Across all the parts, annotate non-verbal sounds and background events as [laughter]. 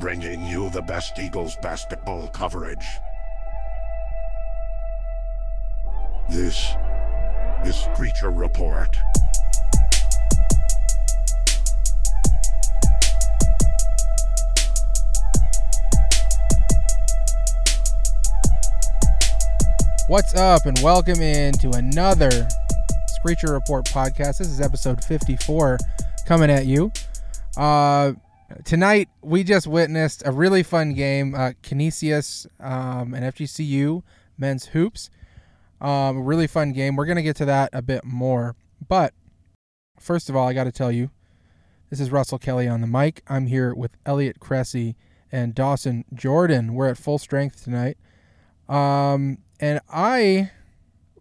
bringing you the best Eagles basketball coverage. This is Preacher Report. What's up, and welcome into another Screecher Report podcast. This is episode 54 coming at you. Uh, tonight, we just witnessed a really fun game uh, um, and FGCU men's hoops. Um, really fun game. We're going to get to that a bit more. But first of all, I got to tell you this is Russell Kelly on the mic. I'm here with Elliot Cressy and Dawson Jordan. We're at full strength tonight. Um, and I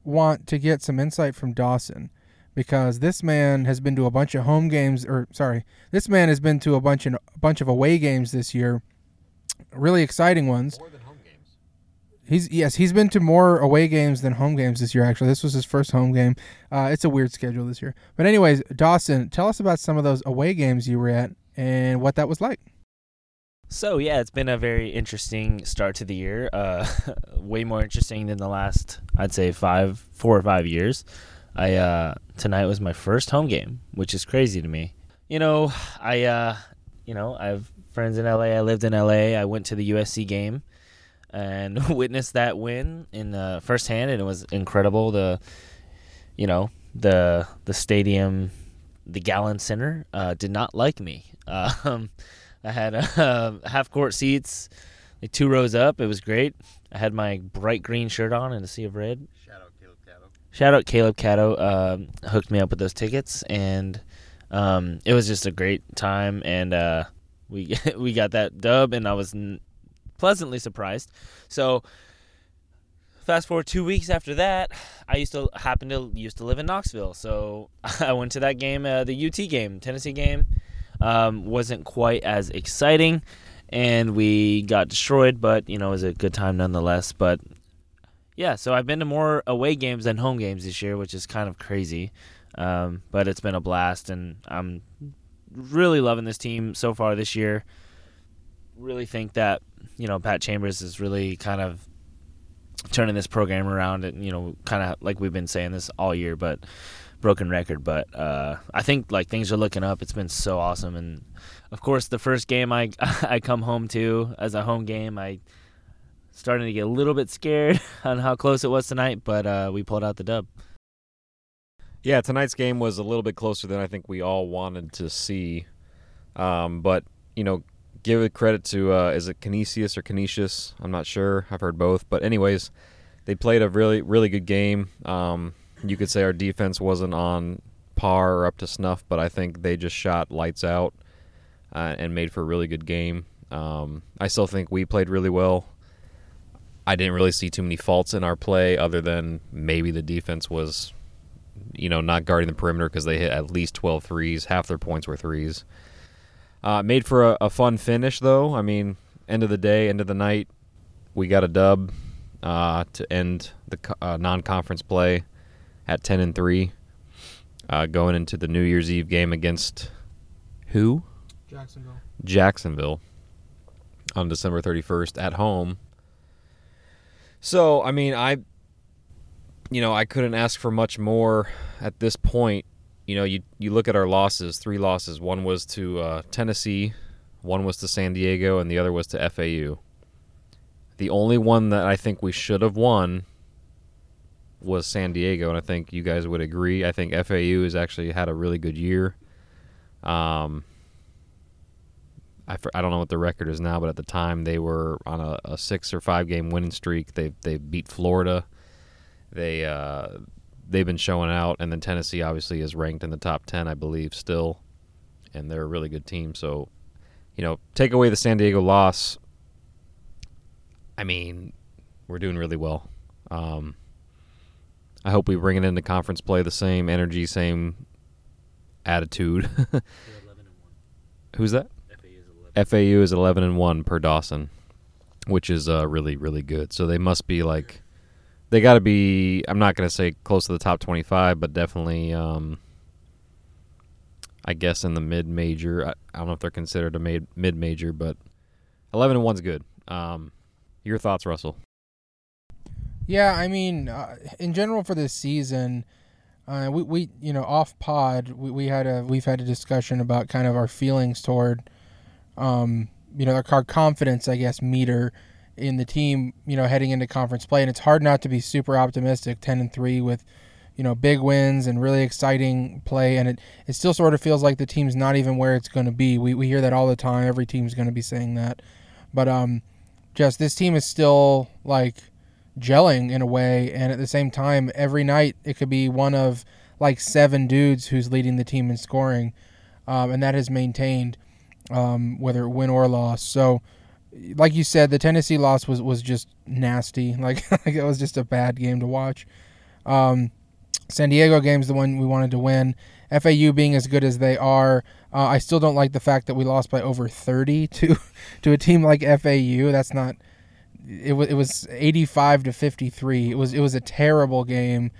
want to get some insight from Dawson because this man has been to a bunch of home games or sorry, this man has been to a bunch of a bunch of away games this year. Really exciting ones. More than home games. He's yes, he's been to more away games than home games this year. Actually, this was his first home game. Uh, it's a weird schedule this year, but anyways, Dawson, tell us about some of those away games you were at and what that was like. So yeah, it's been a very interesting start to the year. Uh, [laughs] way more interesting than the last, I'd say five, four or five years. I uh, tonight was my first home game, which is crazy to me. You know, I uh, you know I have friends in LA. I lived in LA. I went to the USC game and [laughs] witnessed that win in uh, firsthand, and it was incredible. The you know the the stadium, the Galen Center uh, did not like me. [laughs] Um, I had uh, half court seats, like two rows up. It was great. I had my bright green shirt on and a sea of red. Shout out Caleb Catto. Shout out Caleb Catto, um, hooked me up with those tickets, and um, it was just a great time. And uh, we [laughs] we got that dub, and I was n- pleasantly surprised. So, fast forward two weeks after that, I used to happen to used to live in Knoxville, so [laughs] I went to that game, uh, the UT game, Tennessee game. Um, wasn't quite as exciting, and we got destroyed, but you know it was a good time nonetheless. But yeah, so I've been to more away games than home games this year, which is kind of crazy. Um, but it's been a blast, and I'm really loving this team so far this year. Really think that you know Pat Chambers is really kind of turning this program around, and you know, kind of like we've been saying this all year, but broken record. But uh, I think like things are looking up. It's been so awesome, and of course, the first game I [laughs] I come home to as a home game, I starting to get a little bit scared [laughs] on how close it was tonight, but uh, we pulled out the dub. Yeah, tonight's game was a little bit closer than I think we all wanted to see. Um, but, you know, give it credit to, uh, is it Canisius or Canisius? I'm not sure. I've heard both. But, anyways, they played a really, really good game. Um, you could say our defense wasn't on par or up to snuff, but I think they just shot lights out uh, and made for a really good game. Um, I still think we played really well. I didn't really see too many faults in our play other than maybe the defense was, you know, not guarding the perimeter because they hit at least 12 threes. Half their points were threes. Uh, made for a, a, fun finish, though. I mean, end of the day, end of the night, we got a dub uh, to end the uh, non-conference play at 10 and 3 uh, going into the New Year's Eve game against who? Jacksonville. Jacksonville on December 31st at home. So, I mean, I you know, I couldn't ask for much more at this point. You know, you you look at our losses, three losses. One was to uh, Tennessee, one was to San Diego, and the other was to FAU. The only one that I think we should have won was San Diego, and I think you guys would agree. I think FAU has actually had a really good year. Um, I, I don't know what the record is now, but at the time they were on a, a six or five game winning streak. They they beat Florida. They uh, they've been showing out, and then Tennessee obviously is ranked in the top ten, I believe, still, and they're a really good team. So, you know, take away the San Diego loss. I mean, we're doing really well. Um, I hope we bring it into conference play the same energy, same attitude. [laughs] Who's that? FAU is 11 and 1 per Dawson, which is uh, really really good. So they must be like they got to be I'm not going to say close to the top 25, but definitely um, I guess in the mid major. I, I, don't know if they're considered a mid major, but eleven and one's good. Um, your thoughts, Russell? Yeah, I mean, uh, in general for this season, uh, we, we you know off pod we, we had a we've had a discussion about kind of our feelings toward, um, you know, our, confidence I guess meter in the team, you know, heading into conference play, and it's hard not to be super optimistic, ten and three with, you know, big wins and really exciting play, and it it still sort of feels like the team's not even where it's going to be. We we hear that all the time. Every team's going to be saying that, but um, just this team is still like gelling in a way. And at the same time every night it could be one of like seven dudes who's leading the team in scoring um, and that has maintained um, whether win or loss so like you said the tennessee loss was, was just nasty [laughs] like, like it was just a bad game to watch um, san diego game's the one we wanted to win fau being as good as they are uh, i still don't like the fact that we lost by over 30 [laughs] to to a team like fau that's not it was it was 85 to 53. It was it was a terrible game.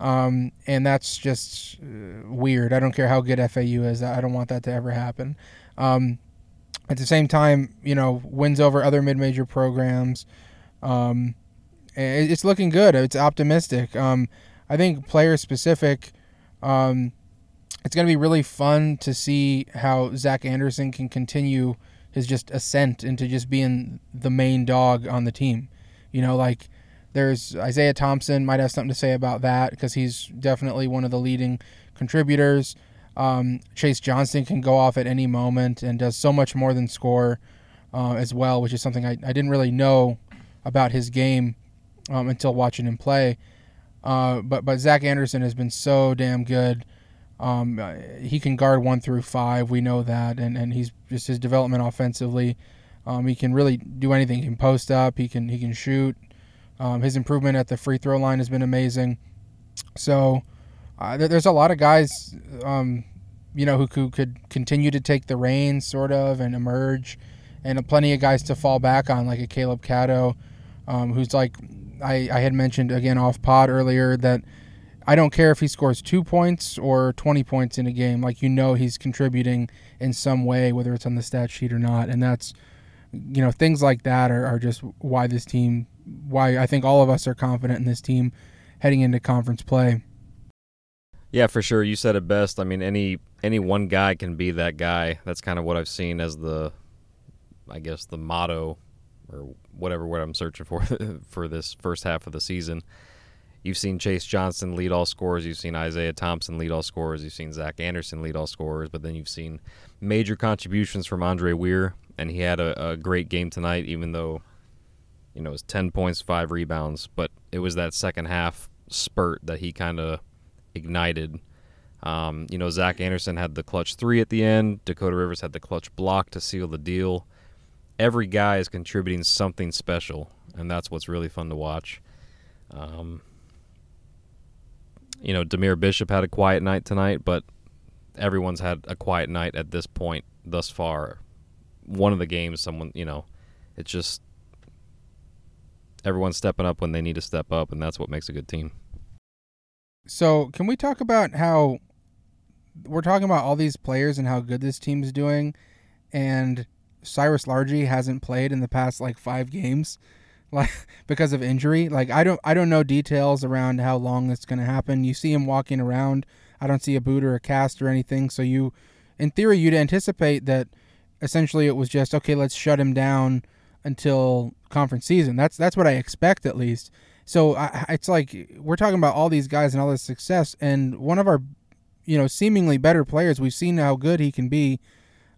Um, and that's just uh, weird. I don't care how good FAU is. I don't want that to ever happen. Um, at the same time, you know, wins over other mid-major programs. Um, it's looking good. It's optimistic. Um, I think player specific. Um, it's going to be really fun to see how Zach Anderson can continue his just ascent into just being the main dog on the team. You know, like there's Isaiah Thompson might have something to say about that because he's definitely one of the leading contributors. Um, Chase Johnston can go off at any moment and does so much more than score uh, as well, which is something I, I didn't really know about his game um, until watching him play. Uh, but but Zach Anderson has been so damn good. Um, he can guard one through five. We know that, and, and he's just his development offensively. Um, he can really do anything. He can post up. He can he can shoot. Um, his improvement at the free throw line has been amazing. So uh, there, there's a lot of guys, um, you know, who, who could continue to take the reins, sort of, and emerge, and plenty of guys to fall back on, like a Caleb Catto, um, who's like I, I had mentioned again off pod earlier that I don't care if he scores two points or 20 points in a game. Like, you know, he's contributing in some way, whether it's on the stat sheet or not. And that's, you know, things like that are, are just why this team, why I think all of us are confident in this team heading into conference play. Yeah, for sure. You said it best. I mean, any any one guy can be that guy. That's kind of what I've seen as the, I guess, the motto, or whatever word I'm searching for [laughs] for this first half of the season. You've seen Chase Johnston lead all scorers. You've seen Isaiah Thompson lead all scorers. You've seen Zach Anderson lead all scorers. But then you've seen major contributions from Andre Weir, and he had a, a great game tonight, even though, you know, it was 10 points, five rebounds. But it was that second half spurt that he kind of ignited. Um, you know, Zach Anderson had the clutch three at the end. Dakota Rivers had the clutch block to seal the deal. Every guy is contributing something special, and that's what's really fun to watch. Um, you know, Dahmir Bishop had a quiet night tonight, but everyone's had a quiet night at this point thus far. One of the games, someone, you know, it's just everyone's stepping up when they need to step up, and that's what makes a good team. So, can we talk about how we're talking about all these players and how good this team is doing, and Cyrus Largie hasn't played in the past like five games? [laughs] like because of injury. Like I don't I don't know details around how long it's going to happen. You see him walking around. I don't see a boot or a cast or anything. So you, in theory, you'd anticipate that essentially it was just okay. Let's shut him down until conference season. That's that's what I expect at least. So I, it's like we're talking about all these guys and all this success, and one of our, you know, seemingly better players. We've seen how good he can be,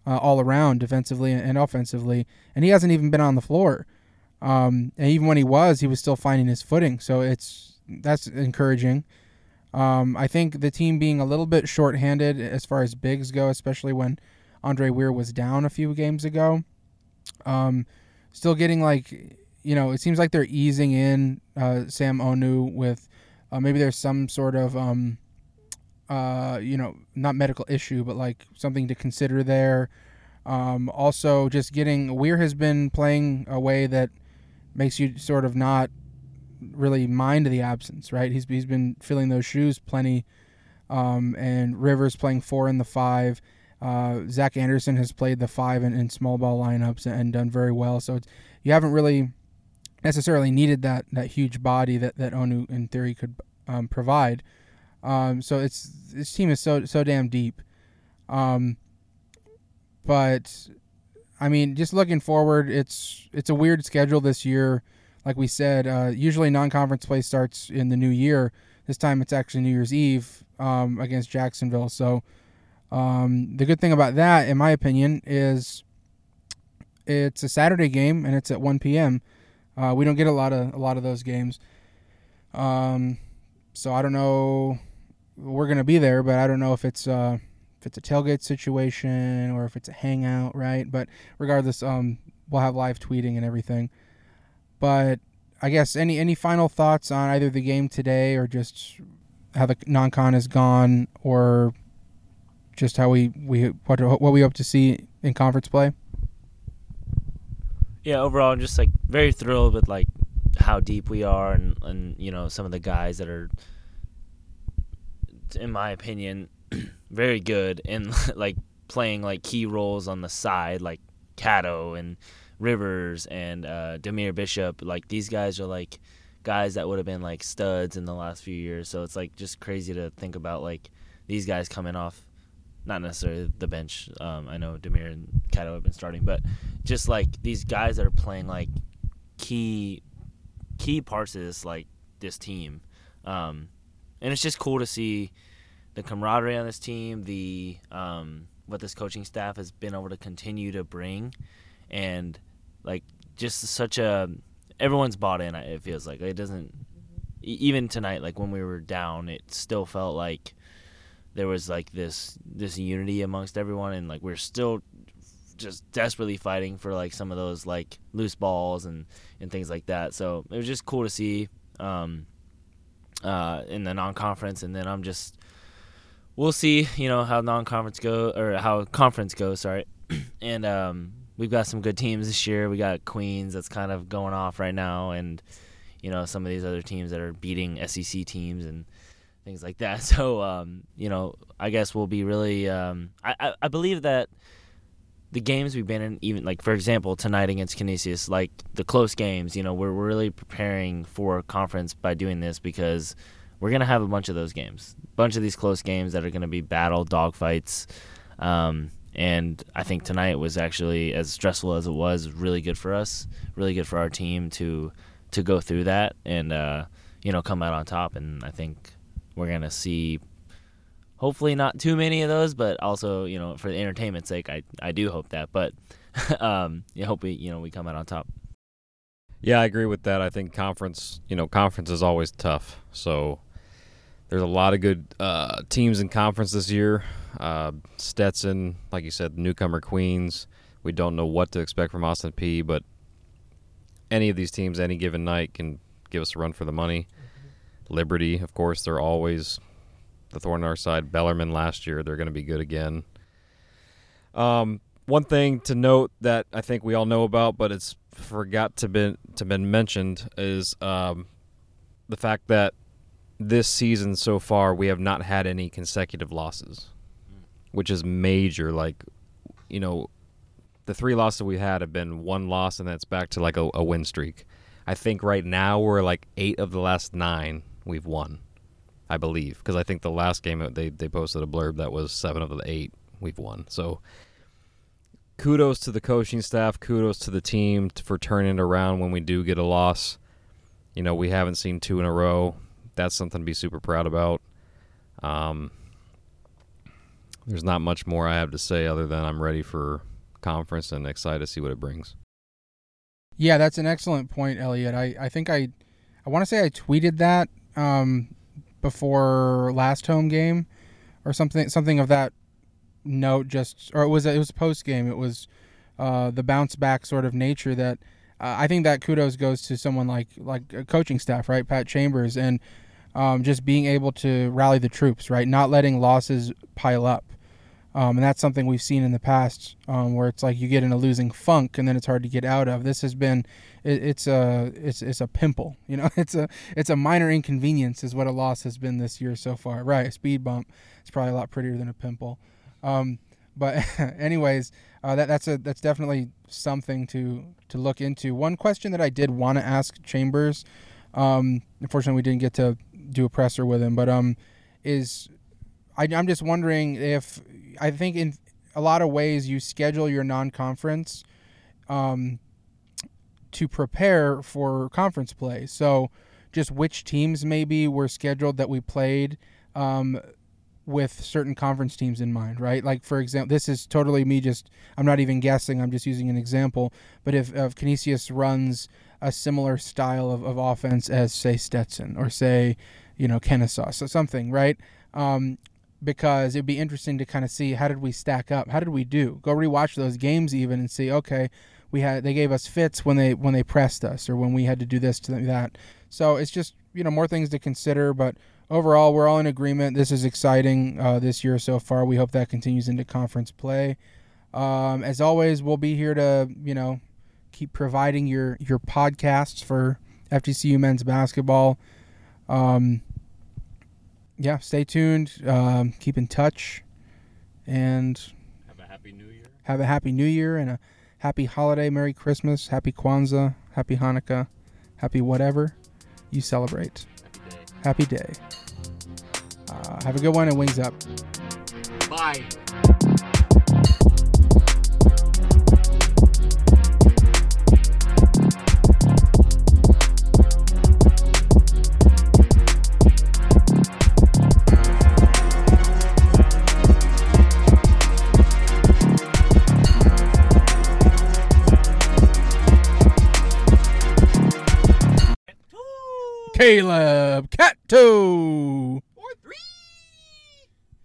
uh, all around defensively and offensively, and he hasn't even been on the floor. Um, and even when he was, he was still finding his footing. So it's that's encouraging. Um, I think the team being a little bit shorthanded as far as bigs go, especially when Andre Weir was down a few games ago. Um, still getting like, you know, it seems like they're easing in uh, Sam Onu with uh, maybe there's some sort of, um, uh, you know, not medical issue, but like something to consider there. Um, also, just getting Weir has been playing a way that makes you sort of not really mind the absence, right? He's he's been filling those shoes plenty, um, and Rivers playing four in the five. Uh, Zach Anderson has played the five in, in small ball lineups and done very well. So you haven't really necessarily needed that that huge body that that Onu in theory could um, provide. Um, so it's this team is so so damn deep. Um, but I mean, just looking forward, it's it's a weird schedule this year. Like we said, uh, usually non-conference play starts in the new year. This time it's actually New Year's Eve um, against Jacksonville. So um, the good thing about that, in my opinion, is it's a Saturday game and it's at 1 p.m. Uh, we don't get a lot of a lot of those games. Um, so I don't know. We're gonna be there, but I don't know if it's uh, if it's a tailgate situation or if it's a hangout, right? But regardless, um, we'll have live tweeting and everything. But I guess any any final thoughts on either the game today or just how the non-con is gone, or just how we we what what we hope to see in conference play. Yeah, overall, I'm just like very thrilled with like how deep we are, and and you know some of the guys that are, in my opinion, [clears throat] very good and [laughs] like playing like key roles on the side, like Catto and Rivers and uh, Dahmir Bishop. Like these guys are like guys that would have been like studs in the last few years. So it's like just crazy to think about like these guys coming off not necessarily the bench. Um, I know Dahmir and Catto have been starting, but just like these guys that are playing like key key parts of this like this team, um, and it's just cool to see the camaraderie on this team, the um, what this coaching staff has been able to continue to bring, and like just such a everyone's bought in. It feels like it doesn't even tonight. Like when we were down, it still felt like there was like this this unity amongst everyone and like we're still just desperately fighting for like some of those like loose balls and and things like that. So it was just cool to see um uh in the non-conference and then i'm just we'll see you know how non-conference go or how conference goes sorry. [clears throat] And um we've got some good teams this year. We got queens that's kind of going off right now and you know some of these other teams that are beating sec teams and things like that. [laughs] So, um, you know, I guess we'll be really. Um, I, I, I believe that the games we've been in, even like for example tonight against Canisius, like the close games, you know, we're really preparing for conference by doing this because we're gonna have a bunch of those games, a bunch of these close games that are gonna be battle dogfights. Um, and I think tonight was actually as stressful as it was, really good for us, really good for our team to to go through that and uh, you know come out on top. And I think we're gonna see hopefully not too many of those, but also you know for the entertainment sake, I I do hope that. But [laughs] um, hope we you know we come out on top. Yeah, I agree with that. I think conference, you know, conference is always tough. So there's a lot of good uh, teams in conference this year. Uh, Stetson, like you said, newcomer Queens. We don't know what to expect from Austin Peay, but any of these teams, any given night, can give us a run for the money. Liberty, of course, they're always the thorn in our side. Bellarmine last year, they're going to be good again. Um, one thing to note that I think we all know about, but it's forgot to been to been mentioned is um, the fact that this season so far we have not had any consecutive losses, which is major. Like, you know, the three losses we had have been one loss, and that's back to like a, a win streak. I think right now we're like eight of the last nine we've won, I believe, because I think the last game they they posted a blurb that was seven of the eight we've won. So kudos to the coaching staff, kudos to the team for turning it around when we do get a loss. You know, we haven't seen two in a row. That's something to be super proud about. Um, there's not much more I have to say other than I'm ready for conference and excited to see what it brings. Yeah, that's an excellent point, Elliot. I, I think I I want to say I tweeted that um, before last home game or something something of that note. Just or it was it was post game. It was uh, the bounce back sort of nature that uh, I think that kudos goes to someone like like coaching staff, right? Pat Chambers and um, just being able to rally the troops, right? Not letting losses pile up. Um, and that's something we've seen in the past um, where it's like you get in a losing funk and then it's hard to get out of. This has been it, it's a it's it's a pimple, you know. [laughs] It's a it's a minor inconvenience is what a loss has been this year so far. Right, a speed bump. It's probably a lot prettier than a pimple. Um, But [laughs] anyways, uh, that that's a that's definitely something to to look into. One question that I did want to ask Chambers, um, unfortunately we didn't get to do a presser with him, but um, is I, I'm just wondering if I think in a lot of ways you schedule your non-conference um, to prepare for conference play. So just which teams maybe were scheduled that we played um, with certain conference teams in mind, right? Like for example, this is totally me. Just I'm not even guessing. I'm just using an example. But if, if Canisius runs a similar style of, of offense as say Stetson or say you know Kennesaw, so something, right? Um, because it'd be interesting to kind of see how did we stack up, how did we do. Go rewatch those games even and see, okay, we had they gave us fits when they when they pressed us or when we had to do this to that. So it's just you know more things to consider, but overall we're all in agreement. This is exciting uh, this year so far. We hope that continues into conference play. Um, as always, we'll be here to you know keep providing your your podcasts for FGCU men's basketball. Um, yeah, stay tuned. Um, keep in touch, and Have a happy new year. have a happy New Year and a happy holiday, Merry Christmas, Happy Kwanzaa, Happy Hanukkah, Happy whatever you celebrate. Happy day. Happy day. Uh, have a good one and wings up. Bye. Caleb Cat 2.